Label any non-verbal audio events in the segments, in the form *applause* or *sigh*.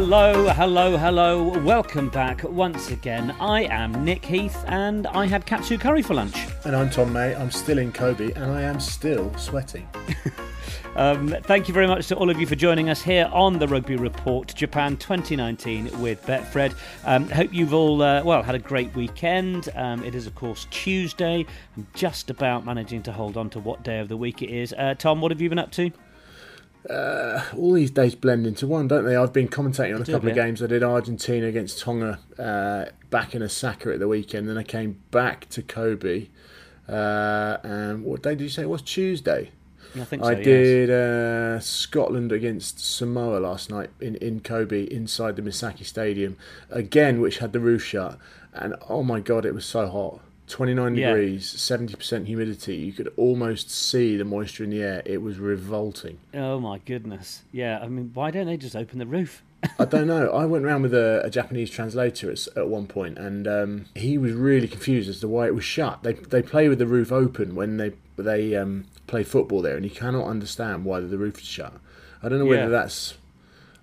Hello, hello, hello. Welcome back once again. I am Nick Heath and I had katsu curry for lunch. And I'm Tom May. I'm still in Kobe and I am still sweating. *laughs* um, thank you very much to all of you for joining us here on the Rugby Report Japan 2019 with Betfred. Um, hope you've all, uh, well, had a great weekend. Um, it is, of course, Tuesday. I'm just about managing to hold on to what day of the week it is. Uh, Tom, what have you been up to? Uh, all these days blend into one, don't they? I've been commentating on a couple of games. I did Argentina against Tonga uh, back in Osaka at the weekend. Then I came back to Kobe. Uh, and what day did you say it was? Tuesday. I think so, I did uh, Scotland against Samoa last night in, in Kobe inside the Misaki Stadium again, which had the roof shut. And oh my god, it was so hot. 29 yeah. degrees, 70% humidity. You could almost see the moisture in the air. It was revolting. Oh my goodness. Yeah, I mean, why don't they just open the roof? I don't *laughs* know. I went around with a, a Japanese translator at, at one point, and um, he was really confused as to why it was shut. They they play with the roof open when they they um, play football there, and he cannot understand why the roof is shut. I don't know whether yeah. that's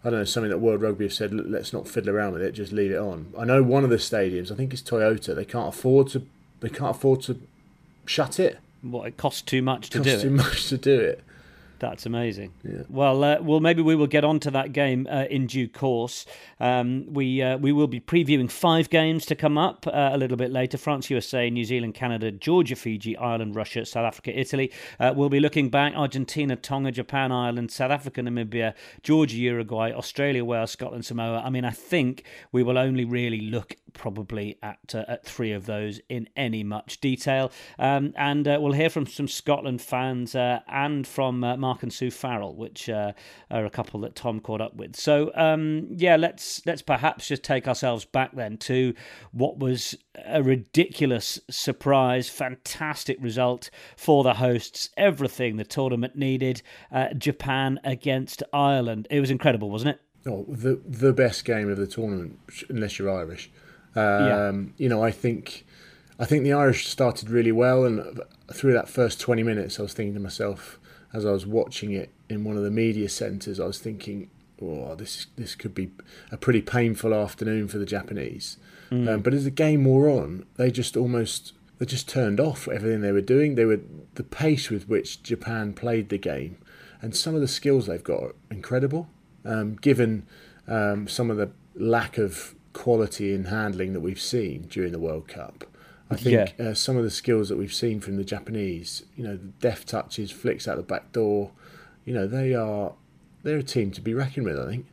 I don't know something that World Rugby have said. Let's not fiddle around with it. Just leave it on. I know one of the stadiums. I think it's Toyota. They can't afford to they can't afford to shut it. What it costs too much to it do it. Too much to do it. That's amazing. Yeah. Well, uh, well, maybe we will get on to that game uh, in due course. Um, we uh, we will be previewing five games to come up uh, a little bit later: France, USA, New Zealand, Canada, Georgia, Fiji, Ireland, Russia, South Africa, Italy. Uh, we'll be looking back: Argentina, Tonga, Japan, Ireland, South Africa, Namibia, Georgia, Uruguay, Australia, Wales, Scotland, Samoa. I mean, I think we will only really look probably at uh, at three of those in any much detail, um, and we'll hear from some Scotland fans and from Mark and Sue Farrell, which uh, are a couple that Tom caught up with. So um, yeah, let's let's perhaps just take ourselves back then to what was a ridiculous surprise, fantastic result for the hosts. Everything the tournament needed. Uh, Japan against Ireland. It was incredible, wasn't it? Oh, the the best game of the tournament, unless you're Irish. Um, yeah. You know, I think I think the Irish started really well, and through that first 20 minutes, I was thinking to myself, as I was watching it in one of the media centres, I was thinking, oh, this this could be a pretty painful afternoon for the Japanese. Mm. Um, but as the game wore on, they just almost they just turned off everything they were doing. They were the pace with which Japan played the game, and some of the skills they've got are incredible. Um, given um, some of the lack of quality in handling that we've seen during the World Cup. I think yeah. uh, some of the skills that we've seen from the Japanese, you know, the deft touches, flicks out the back door, you know, they are they're a team to be reckoned with. I think.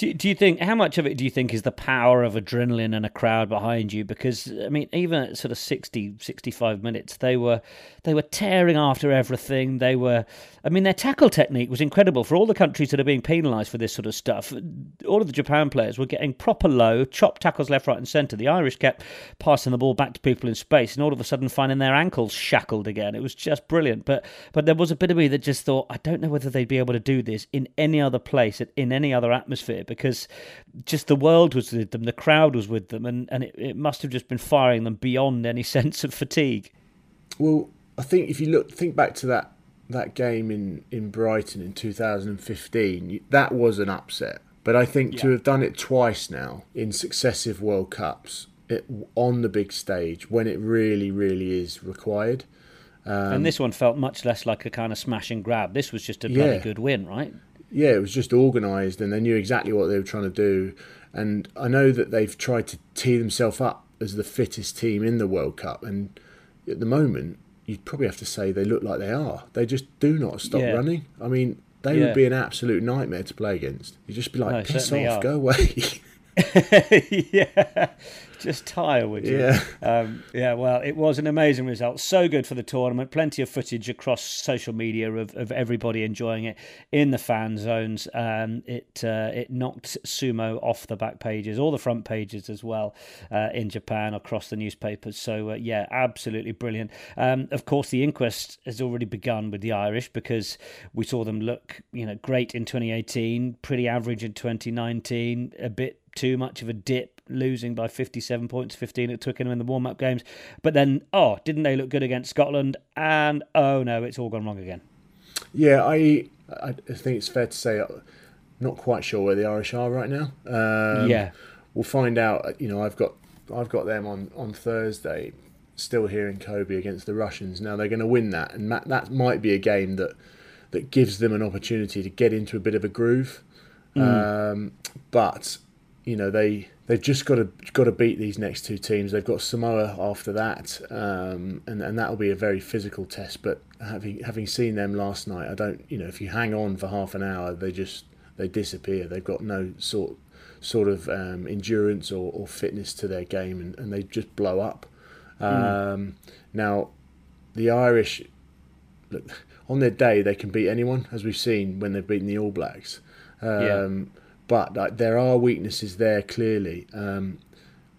Do, do you think how much of it do you think is the power of adrenaline and a crowd behind you? Because I mean, even at sort of 60, 65 minutes, they were they were tearing after everything. They were, I mean, their tackle technique was incredible for all the countries that are being penalised for this sort of stuff. All of the Japan players were getting proper low, chop tackles left, right, and centre. The Irish kept passing the ball back to people in space, and all of a sudden finding their ankles shackled again. It was just brilliant. But but there was a bit of me that just thought, I don't know whether they'd be able to do this in any other place, in any other atmosphere because just the world was with them, the crowd was with them, and, and it, it must have just been firing them beyond any *laughs* sense of fatigue. Well, I think if you look, think back to that that game in, in Brighton in 2015, that was an upset. But I think yeah. to have done it twice now in successive World Cups it, on the big stage when it really, really is required. Um, and this one felt much less like a kind of smash and grab. This was just a bloody yeah. good win, right? Yeah, it was just organised and they knew exactly what they were trying to do. And I know that they've tried to tee themselves up as the fittest team in the World Cup. And at the moment, you'd probably have to say they look like they are. They just do not stop yeah. running. I mean, they yeah. would be an absolute nightmare to play against. You'd just be like, no, piss off, are. go away. *laughs* *laughs* yeah, just tire, would you? Yeah. Um, yeah, well, it was an amazing result. So good for the tournament. Plenty of footage across social media of, of everybody enjoying it in the fan zones. Um, it uh, it knocked sumo off the back pages, all the front pages as well uh, in Japan across the newspapers. So, uh, yeah, absolutely brilliant. Um, of course, the inquest has already begun with the Irish because we saw them look, you know, great in 2018, pretty average in 2019, a bit too much of a dip losing by 57 points, 15 at Twickenham in the warm up games. But then, oh, didn't they look good against Scotland? And oh no, it's all gone wrong again. Yeah, I I think it's fair to say not quite sure where the Irish are right now. Um, yeah, we'll find out. You know, I've got I've got them on on Thursday, still here in Kobe against the Russians. Now they're going to win that, and that, that might be a game that that gives them an opportunity to get into a bit of a groove. Mm. Um, but you know they they've just got to got to beat these next two teams. They've got Samoa after that, um, and and that will be a very physical test. But having having seen them last night, I don't you know if you hang on for half an hour, they just they disappear. They've got no sort sort of um, endurance or, or fitness to their game, and, and they just blow up. Hmm. Um, mm. Now, the Irish, look, on their day, they can beat anyone, as we've seen when they've beaten the All Blacks. Um, yeah but like, there are weaknesses there clearly. Um,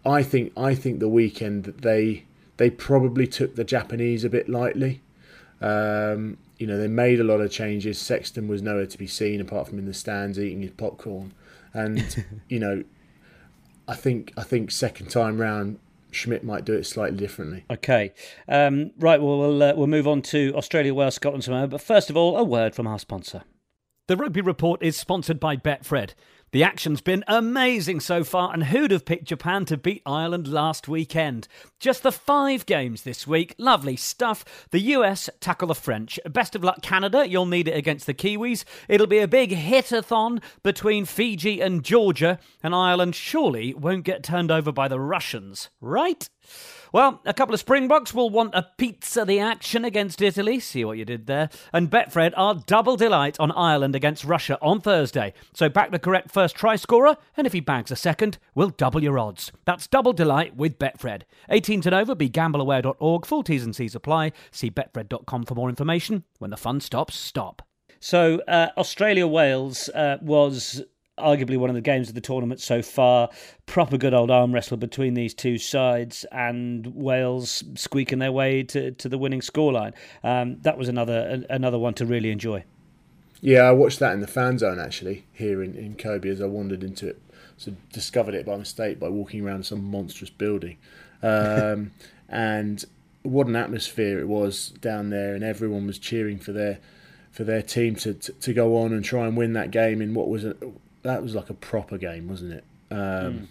I think I think the weekend that they they probably took the Japanese a bit lightly. Um, you know, they made a lot of changes. Sexton was nowhere to be seen apart from in the stands eating his popcorn, and *laughs* you know, I think I think second time round Schmidt might do it slightly differently. Okay, um, right. Well, we'll uh, we'll move on to Australia, Wales, Scotland tomorrow. But first of all, a word from our sponsor. The Rugby Report is sponsored by Betfred. The action's been amazing so far, and who'd have picked Japan to beat Ireland last weekend? Just the five games this week. Lovely stuff. The US tackle the French. Best of luck, Canada. You'll need it against the Kiwis. It'll be a big hit-a-thon between Fiji and Georgia, and Ireland surely won't get turned over by the Russians, right? Well, a couple of Springboks will want a pizza the action against Italy. See what you did there. And Betfred are double delight on Ireland against Russia on Thursday. So back the correct first try scorer, and if he bags a second, we'll double your odds. That's double delight with Betfred. 18 to over, be gambleaware.org. Full T's and C's apply. See betfred.com for more information. When the fun stops, stop. So uh, Australia Wales uh, was arguably one of the games of the tournament so far. Proper good old arm wrestle between these two sides, and Wales squeaking their way to, to the winning scoreline. Um, that was another another one to really enjoy. Yeah, I watched that in the fan zone actually here in, in Kobe as I wandered into it. So discovered it by mistake by walking around some monstrous building, um, *laughs* and what an atmosphere it was down there, and everyone was cheering for their for their team to, to, to go on and try and win that game in what was a, that was like a proper game, wasn't it? Um, mm.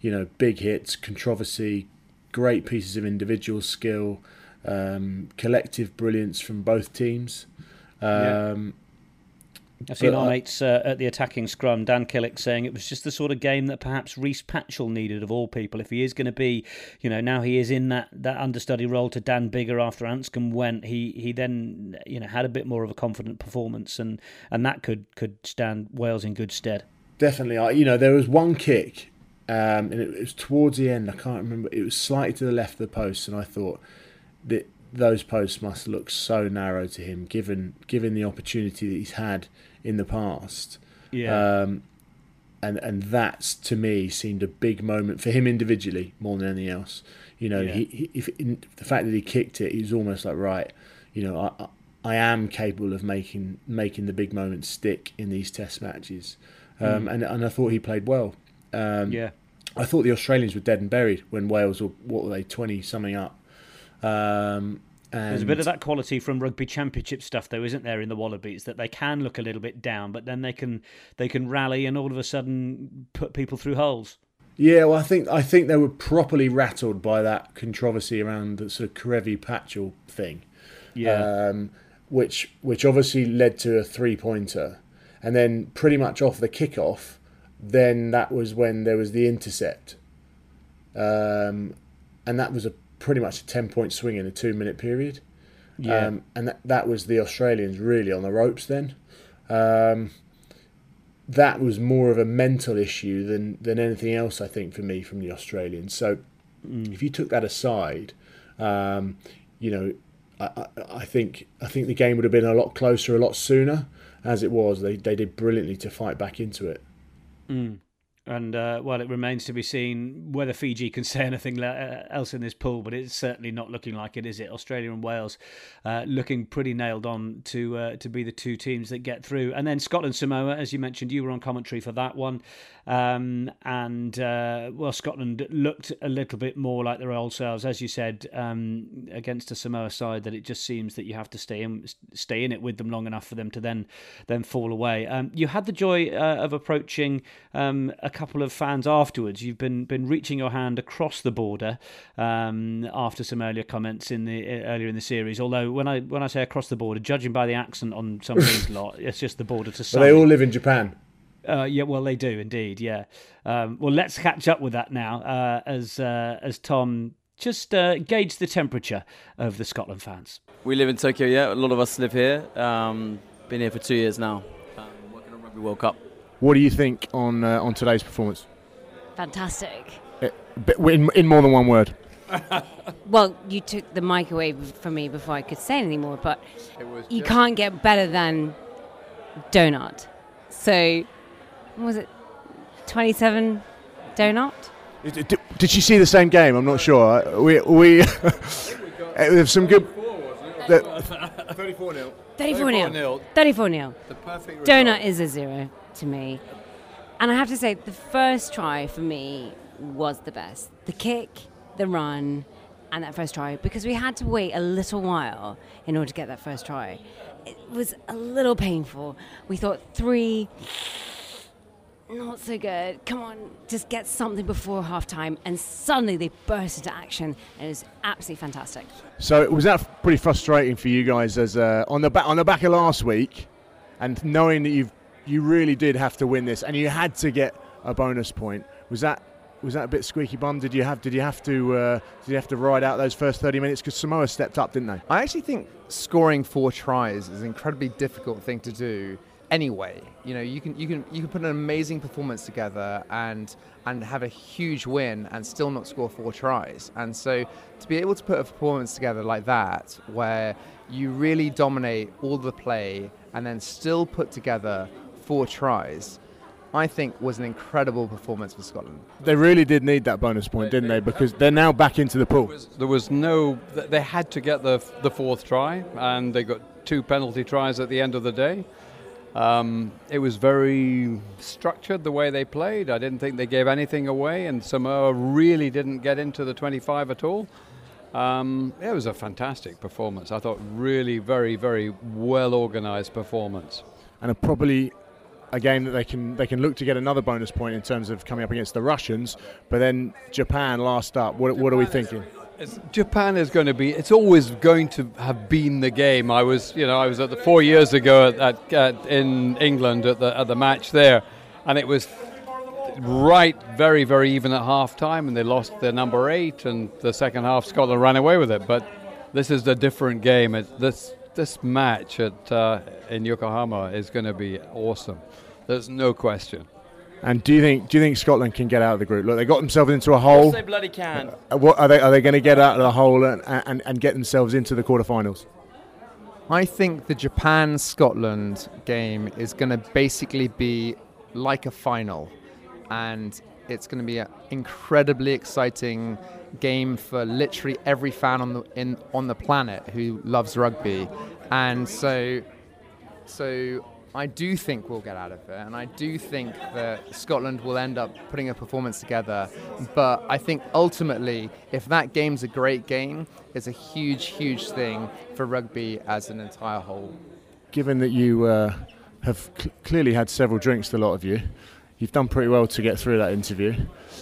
You know, big hits, controversy, great pieces of individual skill, um, collective brilliance from both teams. Um, I've seen our mates uh, at the attacking scrum, Dan Killick, saying it was just the sort of game that perhaps Rhys Patchell needed of all people. If he is going to be, you know, now he is in that, that understudy role to Dan Biggar after Anscombe went, he he then you know had a bit more of a confident performance, and and that could could stand Wales in good stead definitely. I, you know, there was one kick, um, and it, it, was towards the end. I can't remember. It was slightly to the left of the post, and I thought that those posts must look so narrow to him, given given the opportunity that he's had in the past. Yeah. Um, and and that's to me seemed a big moment for him individually more than anything else. You know, yeah. he, he if in, the fact that he kicked it, he was almost like right. You know, I I am capable of making making the big moments stick in these test matches um, mm. and and I thought he played well. Um, yeah, I thought the Australians were dead and buried when Wales were what were they twenty something up. Um, There's a bit of that quality from rugby championship stuff, though, isn't there, in the Wallabies? That they can look a little bit down, but then they can they can rally and all of a sudden put people through holes. Yeah, well, I think I think they were properly rattled by that controversy around the sort of Kerevi Patchell thing. Yeah. Um, which which obviously led to a three pointer and then pretty much off the kickoff, then that was when there was the intercept, um, and that was a pretty much a ten point swing in a two minute period. Yeah, um, and that that was the Australians really on the ropes then. Um, that was more of a mental issue than than anything else, I think, for me from the Australians. So mm. if you took that aside, um, you know, I, I, think I think the game would have been a lot closer, a lot sooner as it was, they, they did brilliantly to fight back into it. Mm. And uh, well, it remains to be seen whether Fiji can *laughs* say anything uh, else in this pool, but it's certainly not looking like it, is it? Australia and Wales uh, looking pretty nailed on to uh, to be the two teams that get through. And then Scotland Samoa, as you mentioned, you were on commentary for that one. Um, and uh, well, Scotland looked a little bit more like their old selves, as you said, um, against a Samoa side that it just seems that you have to stay in stay in it with them long enough for them to then then fall away. Um, you had the joy uh, of approaching um, a couple of fans afterwards. You've been been reaching your hand across the border um, after some earlier comments in the uh, earlier in the series. Although when I when I say across the border, judging by the accent on some of these *laughs* lot, it's just the border to. Well, they all live in Japan. Uh, yeah, well, they do indeed. Yeah. Um, well, let's catch up with that now, uh, as uh, as Tom just uh, gauge the temperature of the Scotland fans. We live in Tokyo. Yeah, a lot of us live here. Um, been here for two years now. Um, working on Rugby World Cup. What do you think on uh, on today's performance? Fantastic. Uh, in, in more than one word. *laughs* well, you took the mic away from me before I could say anything more, but you can't get better than donut. So, was it 27 donut? Did, did she see the same game? I'm not sure. We we *laughs* have some good. 34 0. *laughs* 34 0. 34 0. The perfect Donut is a zero to me. And I have to say, the first try for me was the best. The kick, the run, and that first try, because we had to wait a little while in order to get that first try. It was a little painful. We thought three, not so good. Come on, just get something before halftime. And suddenly they burst into action, and it was absolutely fantastic. So was that pretty frustrating for you guys as uh, on the back on the back of last week, and knowing that you've you really did have to win this, and you had to get a bonus point. Was that was that a bit squeaky bum? Did you have did you have to uh, did you have to ride out those first 30 minutes because Samoa stepped up, didn't they? I actually think scoring four tries is an incredibly difficult thing to do anyway. You know, you can you can you can put an amazing performance together and and have a huge win and still not score four tries. And so to be able to put a performance together like that, where you really dominate all the play and then still put together four tries. I think was an incredible performance for Scotland. They really did need that bonus point, didn't they? Because they're now back into the pool. There was, there was no. They had to get the the fourth try, and they got two penalty tries at the end of the day. Um, it was very structured the way they played. I didn't think they gave anything away, and Samoa really didn't get into the 25 at all. Um, it was a fantastic performance. I thought really very, very well organised performance. And a probably a game that they can they can look to get another bonus point in terms of coming up against the Russians. But then Japan last up. What, what are we thinking? Japan is going to be. It's always going to have been the game. I was, you know, I was at the four years ago at, at, at, in England at the at the match there, and it was right, very, very even at half time, and they lost their number eight, and the second half Scotland ran away with it. But this is a different game. It, this this match at uh, in Yokohama is going to be awesome. There's no question. And do you think do you think Scotland can get out of the group? Look, they got themselves into a hole. Yes, they bloody can. Uh, what are they? Are they going to get out of the hole and, and, and get themselves into the quarterfinals? I think the Japan Scotland game is going to basically be like a final, and it's going to be an incredibly exciting game for literally every fan on the in on the planet who loves rugby, and so so I do think we'll get out of it, and I do think that Scotland will end up putting a performance together. But I think ultimately, if that game's a great game, it's a huge, huge thing for rugby as an entire whole. Given that you uh, have cl- clearly had several drinks, a lot of you, you've done pretty well to get through that interview.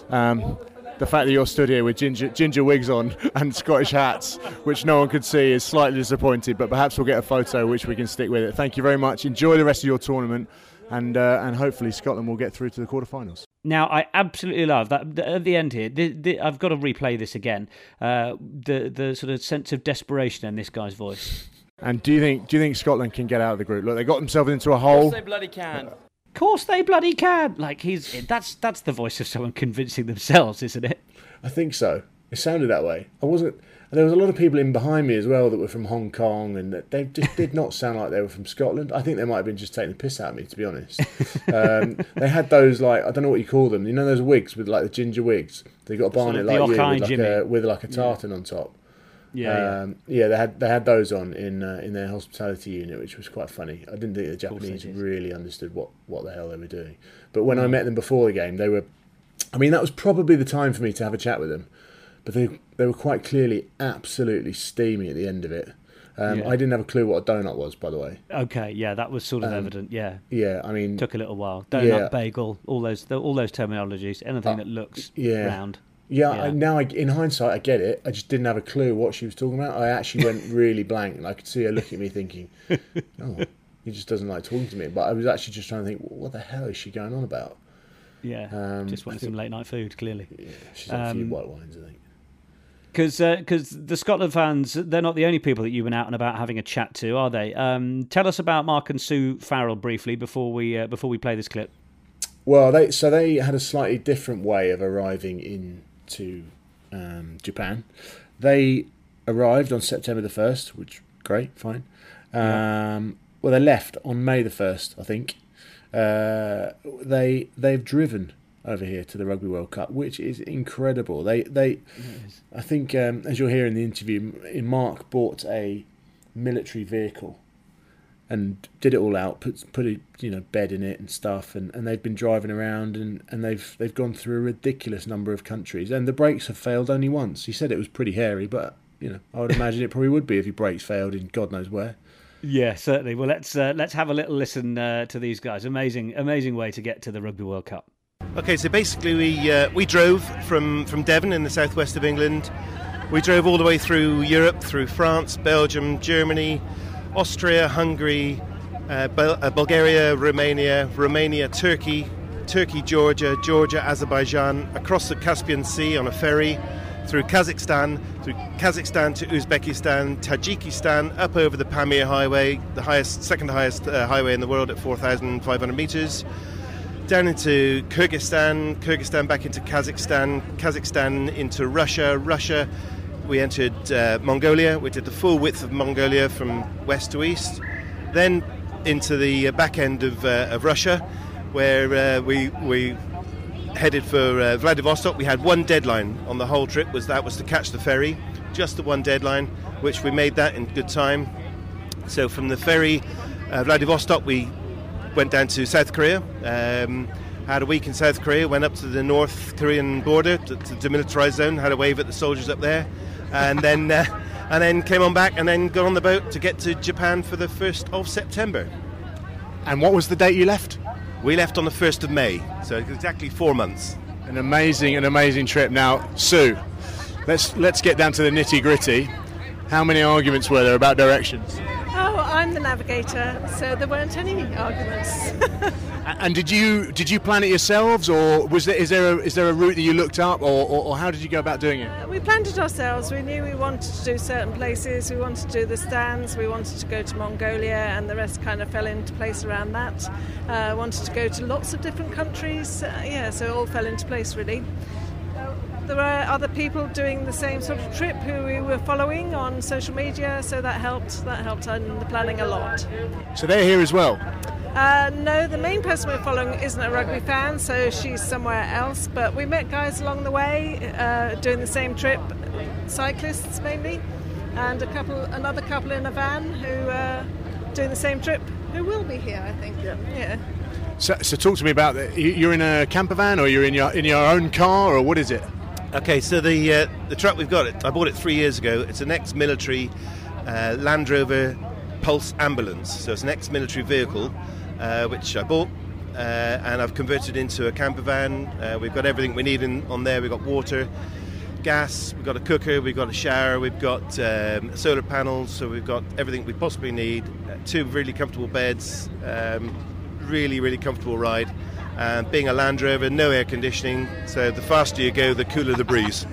Um, the fact that you're stood here with ginger, ginger wigs on *laughs* and Scottish hats, which no one could see, is slightly disappointed. But perhaps we'll get a photo which we can stick with it. Thank you very much. Enjoy the rest of your tournament. And, uh, and hopefully Scotland will get through to the quarterfinals. Now, I absolutely love that at the end here. The, the, I've got to replay this again. Uh, the the sort of sense of desperation in this guy's voice. And do you think do you think Scotland can get out of the group? Look, they got themselves into a hole. Yes, they bloody can course they bloody can. Like he's that's that's the voice of someone convincing themselves, isn't it? I think so. It sounded that way. I wasn't. And there was a lot of people in behind me as well that were from Hong Kong, and that they just *laughs* did not sound like they were from Scotland. I think they might have been just taking the piss out of me, to be honest. Um, *laughs* they had those like I don't know what you call them. You know those wigs with like the ginger wigs. They got a barnet like you with like, a, with like a tartan yeah. on top. Yeah, um, yeah, yeah. They had they had those on in uh, in their hospitality unit, which was quite funny. I didn't think the Japanese really understood what what the hell they were doing. But when mm. I met them before the game, they were. I mean, that was probably the time for me to have a chat with them. But they they were quite clearly absolutely steamy at the end of it. Um, yeah. I didn't have a clue what a donut was, by the way. Okay, yeah, that was sort of um, evident. Yeah, yeah. I mean, took a little while. Donut, yeah. bagel, all those all those terminologies. Anything uh, that looks yeah. round. Yeah, yeah. I, now I, in hindsight, I get it. I just didn't have a clue what she was talking about. I actually went really blank, and I could see her looking at me thinking, *laughs* "Oh, he just doesn't like talking to me." But I was actually just trying to think, what the hell is she going on about? Yeah, um, just wanting some late night food. Clearly, yeah, she's had um, a few um, white wines, I think. Because because uh, the Scotland fans, they're not the only people that you've been out and about having a chat to, are they? Um, tell us about Mark and Sue Farrell briefly before we uh, before we play this clip. Well, they so they had a slightly different way of arriving in to um, Japan. They arrived on September the first, which great, fine. Um, well, they left on May the first, I think. Uh, they they've driven over here to the Rugby World Cup, which is incredible. They they, I think um, as you'll hear in the interview, Mark bought a military vehicle and did it all out, put put a you know bed in it and stuff, and, and they've been driving around and, and they've they've gone through a ridiculous number of countries, and the brakes have failed only once. He said it was pretty hairy, but you know I would imagine it probably would be if your brakes failed in God knows where. Yeah, certainly. Well, let's uh, let's have a little listen uh, to these guys. Amazing, amazing way to get to the Rugby World Cup. Okay, so basically we uh, we drove from from Devon in the southwest of England. We drove all the way through Europe, through France, Belgium, Germany, Austria, Hungary, uh, uh, Bulgaria, Romania, Romania, Turkey, Turkey, Georgia, Georgia, Azerbaijan, across the Caspian Sea on a ferry, through Kazakhstan, through Kazakhstan to Uzbekistan, Tajikistan, up over the Pamir Highway, the highest, second highest uh, highway in the world at 4,500 meters, down into Kyrgyzstan, Kyrgyzstan back into Kazakhstan, Kazakhstan into Russia, Russia we entered uh, Mongolia. We did the full width of Mongolia from west to east. Then into the uh, back end of, uh, of Russia, where uh, we we headed for uh, Vladivostok. We had one deadline on the whole trip. Was that was to catch the ferry, just the one deadline, which we made that in good time. So from the ferry, Vladivostok, we went down to South Korea. Um, had a week in South Korea, went up to the North Korean border, to, to the demilitarized zone, had a wave at the soldiers up there, and then uh, and then came on back and then got on the boat to get to Japan for the first of September. And what was the date you left? We left on the first of May, so exactly four months. An amazing, an amazing trip. Now, Sue, let's let's get down to the nitty gritty. How many arguments were there about directions? Oh, I'm the navigator, so there weren't any arguments. *laughs* And did you did you plan it yourselves, or was there is there a, is there a route that you looked up, or, or, or how did you go about doing it? We planned it ourselves. We knew we wanted to do certain places. We wanted to do the stands. We wanted to go to Mongolia, and the rest kind of fell into place around that. Uh, wanted to go to lots of different countries. Uh, yeah, so it all fell into place really there were other people doing the same sort of trip who we were following on social media, so that helped. That helped in the planning a lot. So they're here as well. Uh, no, the main person we're following isn't a rugby fan, so she's somewhere else. But we met guys along the way uh, doing the same trip, cyclists mainly, and a couple, another couple in a van who are uh, doing the same trip, who will be here, I think. Yeah. yeah. So, so talk to me about that. You're in a camper van, or you're in your in your own car, or what is it? Okay, so the uh, the truck we've got, it I bought it three years ago. It's an ex-military uh, Land Rover Pulse ambulance, so it's an ex-military vehicle uh, which I bought. Uh, and I've converted into a camper van. Uh, we've got everything we need in, on there. We've got water, gas, we've got a cooker, we've got a shower, we've got um, solar panels, so we've got everything we possibly need. Uh, two really comfortable beds, um, really, really comfortable ride. And being a Land Rover, no air conditioning, so the faster you go, the cooler the breeze.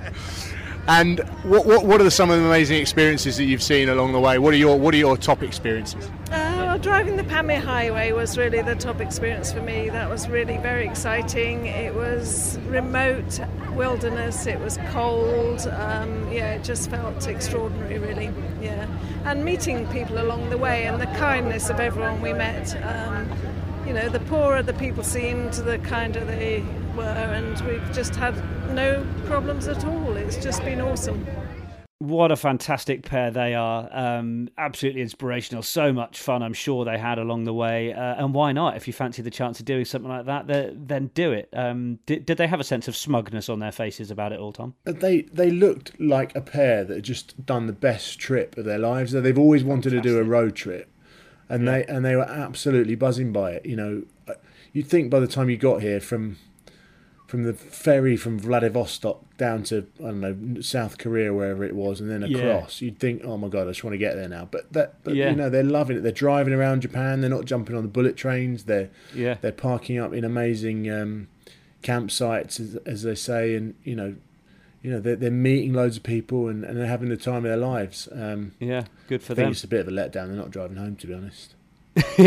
*laughs* and what, what, what are some of the amazing experiences that you've seen along the way? What are your what are your top experiences? Uh, driving the Pamir Highway was really the top experience for me. That was really very exciting. It was remote wilderness. It was cold. Um, yeah, it just felt extraordinary, really. Yeah, and meeting people along the way and the kindness of everyone we met. Um, you know, the poorer the people seemed, the kinder they were, and we've just had no problems at all. It's just been awesome. What a fantastic pair they are. Um, absolutely inspirational. So much fun, I'm sure they had along the way. Uh, and why not? If you fancy the chance of doing something like that, then do it. Um, did, did, they have a sense of smugness on their faces about it all, Tom? Uh, they they looked like a pair that had just done the best trip of their lives. They've always wanted fantastic. to do a road trip, and yeah. they and they were absolutely buzzing by it. You know, uh, you'd think by the time you got here from from the ferry from Vladivostok down to I don't know South Korea wherever it was, and then across. Yeah. You'd think, oh my god, I just want to get there now. But that, but yeah. you know, they're loving it. They're driving around Japan. They're not jumping on the bullet trains. They're yeah. they're parking up in amazing um, campsites, as, as, they say, and you know. You know they're, they're meeting loads of people and, and they're having the time of their lives. Um, yeah, good for I them. Think it's a bit of a letdown. They're not driving home, to be honest. *laughs*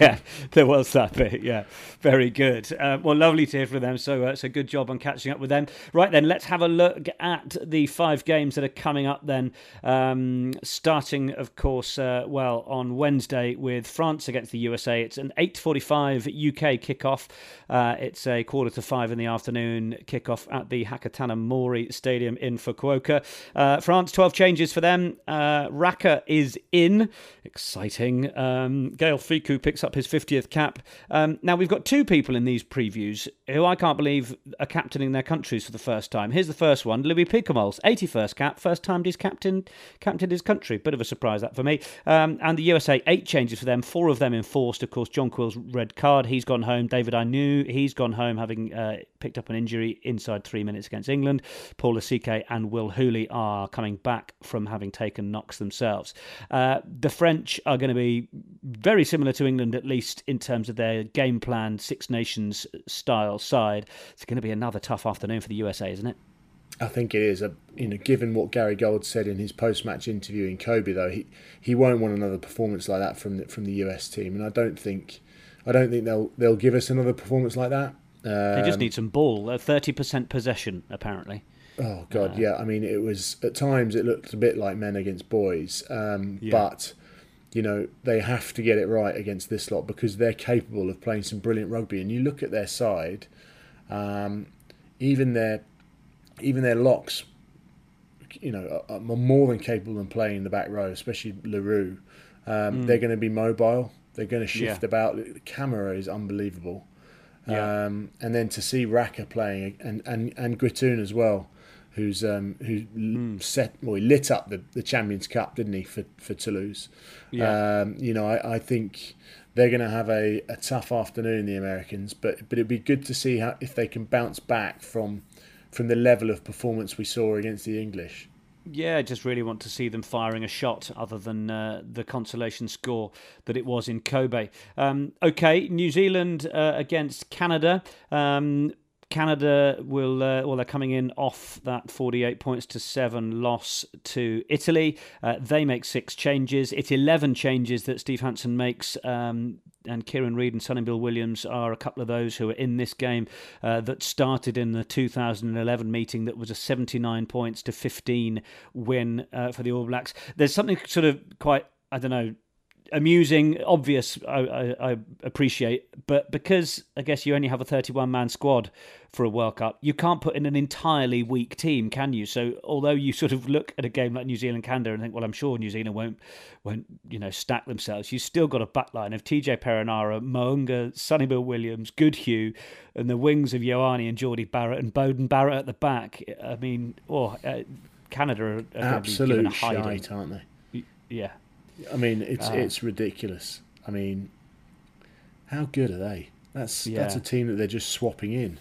yeah, there was that bit. Yeah, very good. Uh, well, lovely to hear from them. So, uh, so good job on catching up with them. Right then, let's have a look at the five games that are coming up. Then, um, starting, of course, uh, well on Wednesday with France against the USA. It's an eight forty-five UK kickoff. Uh, it's a quarter to five in the afternoon kickoff at the Hakatanomori Stadium in Fukuoka. Uh, France, twelve changes for them. Uh, Raka is in. Exciting. Um, Gael Fickou picks up his 50th cap. Um, now, we've got two people in these previews who I can't believe are captaining their countries for the first time. Here's the first one Louis Picamoles, 81st cap, first time he's captained, captained his country. Bit of a surprise that for me. Um, and the USA, eight changes for them, four of them enforced. Of course, John Quill's red card, he's gone home. David Ainu, he's gone home having uh, picked up an injury inside three minutes against England. Paul Lasike and Will Hooley are coming back from having taken knocks themselves. Uh, the French are going to be very very similar to England, at least in terms of their game plan, Six Nations style side. It's going to be another tough afternoon for the USA, isn't it? I think it is. You know, given what Gary Gold said in his post-match interview in Kobe, though, he, he won't want another performance like that from the, from the US team, and I don't think I don't think they'll they'll give us another performance like that. Um, they just um, need some ball. Thirty percent possession, apparently. Oh God, uh, yeah. I mean, it was at times it looked a bit like men against boys, um, yeah. but you know, they have to get it right against this lot because they're capable of playing some brilliant rugby. And you look at their side, um, even their even their locks, you know, are, are, more than capable of playing in the back row, especially Le Roux. Um, mm. They're going to be mobile. They're going to shift yeah. about. The camera is unbelievable. Yeah. Um, and then to see Raka playing and and and Guitoune as well who's um, who mm. set well, he lit up the, the Champions Cup, didn't he, for for Toulouse? Yeah. Um, you know, I, I think they're going to have a, a tough afternoon, the Americans, but but it'd be good to see how if they can bounce back from from the level of performance we saw against the English. Yeah, I just really want to see them firing a shot other than uh, the consolation score that it was in Kobe. Um, okay, New Zealand uh, against Canada. Um, Canada will, uh, well, they're coming in off that 48 points to 7 loss to Italy. Uh, they make six changes. It's 11 changes that Steve Hansen makes. Um, and Kieran Read and Sonny Bill Williams are a couple of those who are in this game uh, that started in the 2011 meeting that was a 79 points to 15 win uh, for the All Blacks. There's something sort of quite, I don't know, amusing, obvious. I, I, I, appreciate, but because I guess you only have a 31 man squad for a World Cup, you can't put in an entirely weak team, can you? So although you sort of look at a game like New Zealand Canada and think, well, I'm sure New Zealand won't won't you know stack themselves. you've still got a backline of TJ Perenara, Mo'unga, Sonny Bill Williams, Goodhue, and the wings of Ioane and Jordie Barrett and Beauden Barrett at the back. I mean, oh, uh, Canada are, are absolute shite, aren't they? Yeah, I mean, it's uh, it's ridiculous. I mean, how good are they? That's yeah. that's a team that they're just swapping in.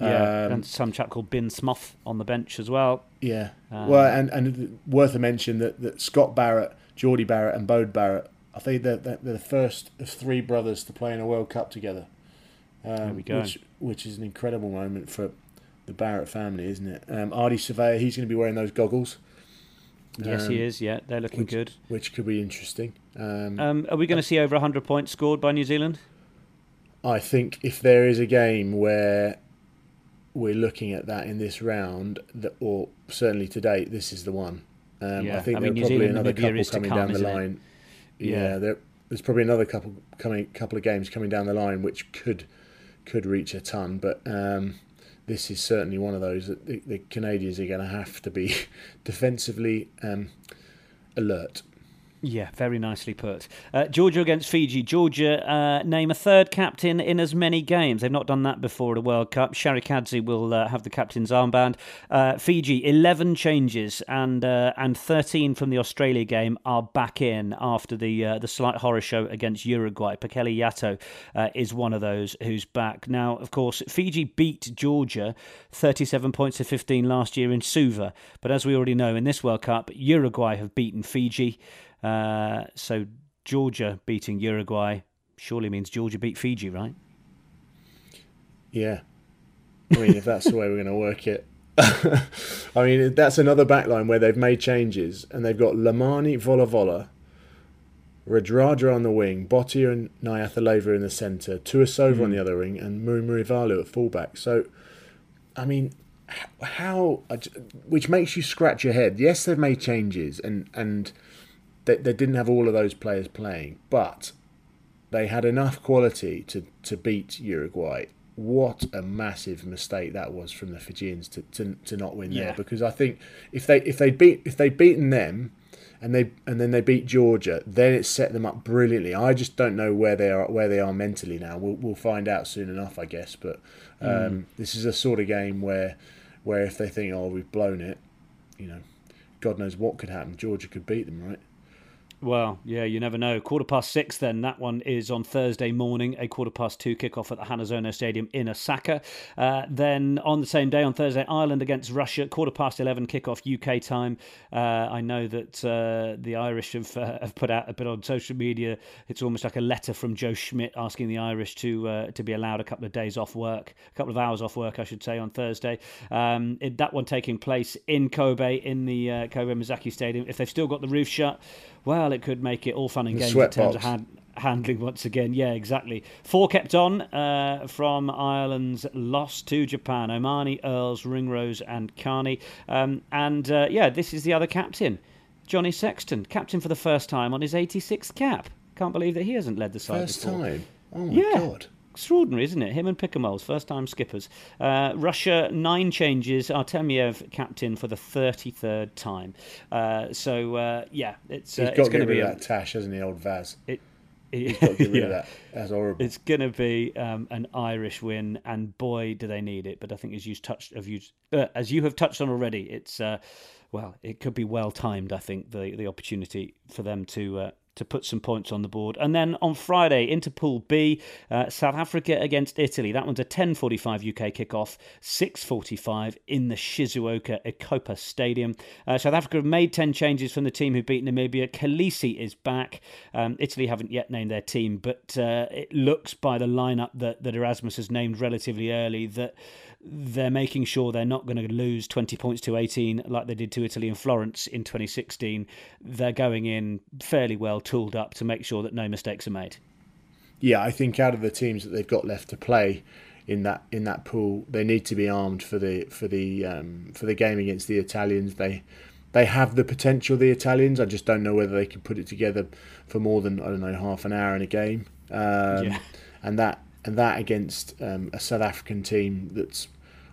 Yeah, um, and some chap called Ben Smith on the bench as well. Yeah, um, well, and and worth a mention that, that Scott Barrett, Jordie Barrett, and Bode Barrett, I think they're, they're the first of three brothers to play in a World Cup together. Um, there we go. Which, which is an incredible moment for the Barrett family, isn't it? Um, Ardie Savea, he's going to be wearing those goggles. Yes, um, he is. Yeah, they're looking which, good. Which could be interesting. Um, um, are we going to see over 100 points scored by New Zealand? I think if there is a game where we're looking at that in this round, that, or certainly to date, this is the one. Um, yeah. I think I mean, there's probably another couple coming come, down the line. Yeah, yeah there, there's probably another couple coming, couple of games coming down the line which could could reach a ton, but um, this is certainly one of those that the, the Canadians are going to have to be *laughs* defensively um, alert. Yeah, very nicely put. Uh, Georgia against Fiji. Georgia uh, name a third captain in as many games. They've not done that before at a World Cup. Sharikadze will uh, have the captain's armband. Uh, Fiji, 11 changes and uh, and 13 from the Australia game are back in after the uh, the slight horror show against Uruguay. Peceli Yato is one of those who's back. Now, of course, Fiji beat Georgia 37 points to 15 last year in Suva. But as we already know, in this World Cup, Uruguay have beaten Fiji. Uh, so Georgia beating Uruguay surely means Georgia beat Fiji, right? Yeah. I mean, if that's the way we're going to work it. *laughs* I mean, that's another backline where they've made changes and they've got Lamani Volavola, Radradra on the wing, Botia and Nayacalevu in the centre, Tuisova mm. on the hmm. other wing, and Murimurivalu at fullback. So, I mean, how, which makes you scratch your head. Yes, they've made changes and and they, they didn't have all of those players playing, but they had enough quality to, to beat Uruguay. What a massive mistake that was from the Fijians to, to, to not win yeah. there because I think if they if they beat if they'd beaten them and they and then they beat Georgia, then it set them up brilliantly. I just don't know where they are where they are mentally now. We'll we'll find out soon enough, I guess. But um, mm. this is a sort of game where where if they think, oh, we've blown it, you know, God knows what could happen. Georgia could beat them, right? Well, yeah, you never know. Quarter past six, then. That one is on Thursday morning, a quarter past two kickoff at the Hanazono Stadium in Osaka. Uh, then on the same day, on Thursday, Ireland against Russia, quarter past 11 kickoff UK time. Uh, I know that uh, the Irish have, uh, have put out a bit on social media. It's almost like a letter from Joe Schmidt asking the Irish to uh, to be allowed a couple of days off work, a couple of hours off work, I should say, on Thursday. Um, it, that one taking place in Kobe, in the uh, Kobe Misaki Stadium. If they've still got the roof shut, well, it could make it all fun and games in terms box. of hand, handling once again. Yeah, exactly. Four kept on uh, from Ireland's loss to Japan O'Mahony, Earls, Ringrose, and Kearney. Um, and uh, yeah, this is the other captain, Johnny Sexton, captain for the first time on his 86th cap. Can't believe that he hasn't led the side first before. time. Oh my yeah. god extraordinary, isn't it? Him and Picamoles, first time skippers. Uh, Russia, nine changes. Artemiev captain for the 33rd time. Uh, so, uh, yeah, it's, uh, it's going to be. A, that Tash, hasn't he, old Vaz? It, He's got to get rid *laughs* yeah. of that. That's horrible. It's going to be um, an Irish win, and boy, do they need it. But I think as you touched, have you, uh, as you have touched on already, it's uh, well, it could be well timed. I think the the opportunity for them to uh, to put some points on the board. And then on Friday, into Pool B, uh, South Africa against Italy. That one's a 10.45 UK kickoff, 6.45 in the Shizuoka Ecopa Stadium. Uh, South Africa have made 10 changes from the team who beat Namibia. Kolisi is back. Um, Italy haven't yet named their team, but uh, it looks by the lineup that, that Erasmus has named relatively early that they're making sure they're not going to lose 20 points to 18 like they did to Italy and Florence in 2016. They're going in fairly well tooled up to make sure that no mistakes are made. Yeah, I think out of the teams that they've got left to play in that in that pool, they need to be armed for the for the um, for the game against the Italians. They they have the potential, the Italians. I just don't know whether they can put it together for more than I don't know half an hour in a game. Um, yeah. And that and that against um, a South African team that's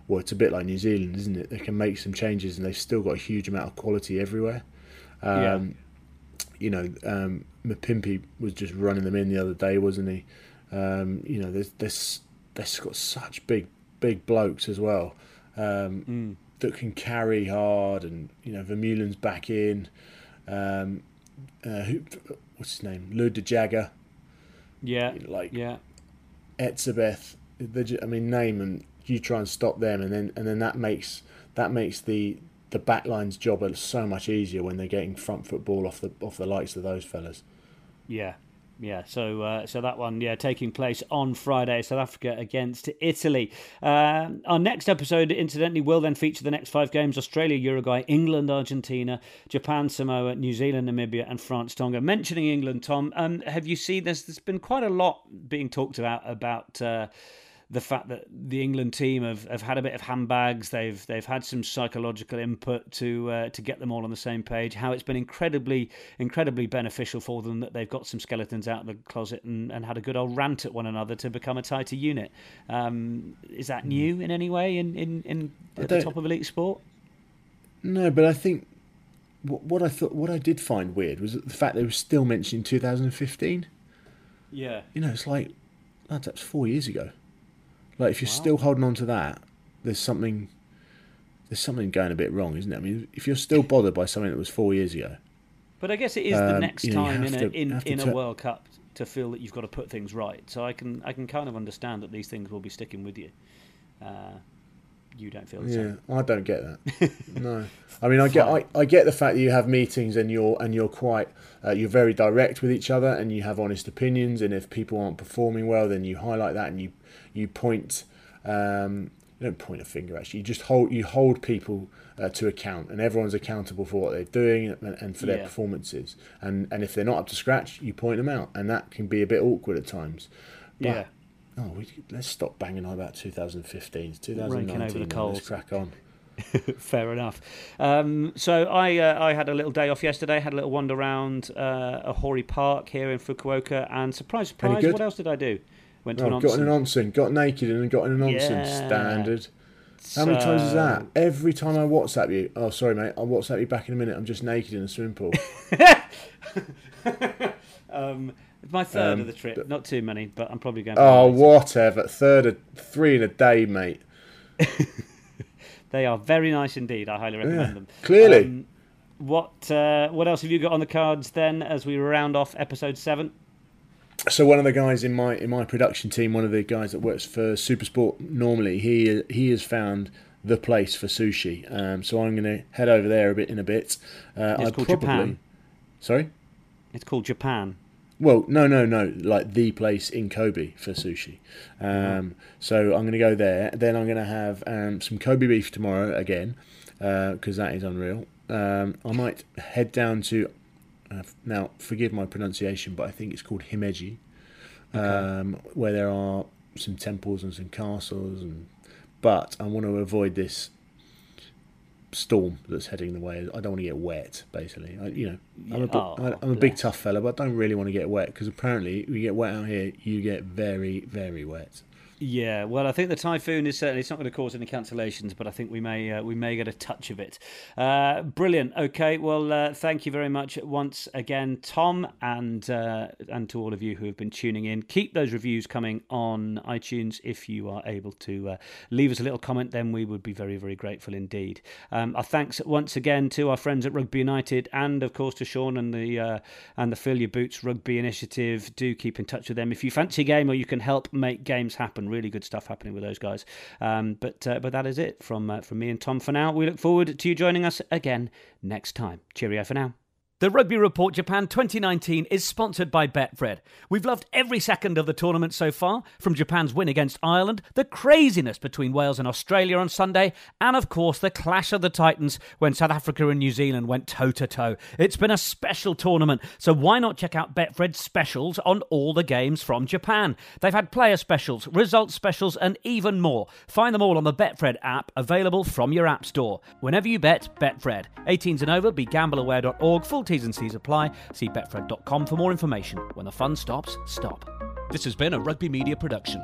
well, it's a bit like New Zealand, isn't it? They can make some changes and they've still got a huge amount of quality everywhere. Um, yeah. You know, um, Mapimpi was just running them in the other day, wasn't he? Um, you know, there's, there's, there's got such big, big blokes as well um, mm. that can carry hard, and you know, Vermeulen's back in. Um, uh, who, what's his name? Lood de Jager. Yeah. Like yeah. Etzebeth. I mean, name and you try and stop them, and then and then that makes that makes the the backline's job so much easier when they're getting front foot ball off the off the likes of those fellas. Yeah, yeah. So, uh, so that one, yeah, taking place on Friday, South Africa against Italy. Uh, our next episode, incidentally, will then feature the next five games: Australia, Uruguay, England, Argentina, Japan, Samoa, New Zealand, Namibia, and France, Tonga. Mentioning England, Tom, um, have you seen this? There's been quite a lot being talked about about. Uh, the fact that the England team have, have had a bit of handbags, they've they've had some psychological input to uh, to get them all on the same page. How it's been incredibly incredibly beneficial for them that they've got some skeletons out of the closet and, and had a good old rant at one another to become a tighter unit. Um, is that new in any way in in, in at the top of elite sport? No, but I think what, what I thought what I did find weird was the fact they were still mentioning 2015. Yeah, you know, it's like that's four years ago. Like if you're wow. still holding on to that, there's something there's something going a bit wrong, isn't it? I mean, if you're still bothered by something that was four years ago. But I guess it is um, the next you know, time in a to, in, in a World Cup to feel that you've got to put things right. So I can I can kind of understand that these things will be sticking with you. Uh, you don't feel the yeah, same. I don't get that. *laughs* no, I mean I get I, I get the fact that you have meetings and you're and you're quite uh, you're very direct with each other and you have honest opinions and if people aren't performing well then you highlight that and you you point um, you don't point a finger actually you just hold you hold people uh, to account and everyone's accountable for what they're doing and, and for their yeah. performances and and if they're not up to scratch you point them out and that can be a bit awkward at times but, yeah oh we, let's stop banging on about 2015 2019 let's crack on *laughs* Fair enough. Um, so I uh, I had a little day off yesterday. Had a little wander around uh, Ohori Park here in Fukuoka, and surprise, surprise, what else did I do? Went to oh, an got in an onsen, got naked and got in an onsen. Yeah. Standard. How many times is that? Every time I WhatsApp you. Oh, sorry, mate. I'll WhatsApp you back in a minute. I'm just naked in a swimming pool. *laughs* um, my third um, of the trip. Not too many, but I'm probably going. Oh, whatever. Third of three in a day, mate. *laughs* they are very nice indeed. I highly recommend yeah, them. Clearly. Um, what uh, What else have you got on the cards then? As we round off episode seven so one of the guys in my in my production team, one of the guys that works for Supersport normally, he he has found the place for sushi. Um, so I'm going to head over there a bit in a bit. Uh, it's I'd called probably, Japan. Sorry. It's called Japan. Well, no, no, no. Like the place in Kobe for sushi. Um, mm-hmm. So I'm going to go there. Then I'm going to have um, some Kobe beef tomorrow again because uh, that is unreal. Um, I might head down to uh, now, forgive my pronunciation, but I think it's called Himeji, okay. um, where there are some temples and some castles. And but I want to avoid this storm that's heading the way. I don't want to get wet. Basically, I, you know, I'm a, oh, I'm a big tough fella, but I don't really want to get wet because apparently, you get wet out here, you get very, very wet. Yeah, well, I think the typhoon is certainly it's not going to cause any cancellations, but I think we may uh, we may get a touch of it. Uh, brilliant. Okay, well, uh, thank you very much once again, Tom, and uh, and to all of you who have been tuning in. Keep those reviews coming on iTunes if you are able to uh, leave us a little comment. Then we would be very very grateful indeed. Um, our thanks once again to our friends at Rugby United, and of course to Sean and the uh, and the Fill Your Boots Rugby Initiative. Do keep in touch with them if you fancy a game or you can help make games happen really good stuff happening with those guys. Um, but uh, but that is it from uh, from me and Tom for now. We look forward to you joining us again next time. Cheerio for now. The Rugby Report Japan 2019 is sponsored by Betfred. We've loved every second of the tournament so far, from Japan's win against Ireland, the craziness between Wales and Australia on Sunday, and of course the clash of the Titans when South Africa and New Zealand went toe to toe. It's been a special tournament, so why not check out Betfred's specials on all the games from Japan? They've had player specials, results specials, and even more. Find them all on the Betfred app, available from your app store. Whenever you bet, Betfred. 18s and over, begambleaware.org, full T's and C's apply. See betfred.com for more information. When the fun stops, stop. This has been a Rugby Media production.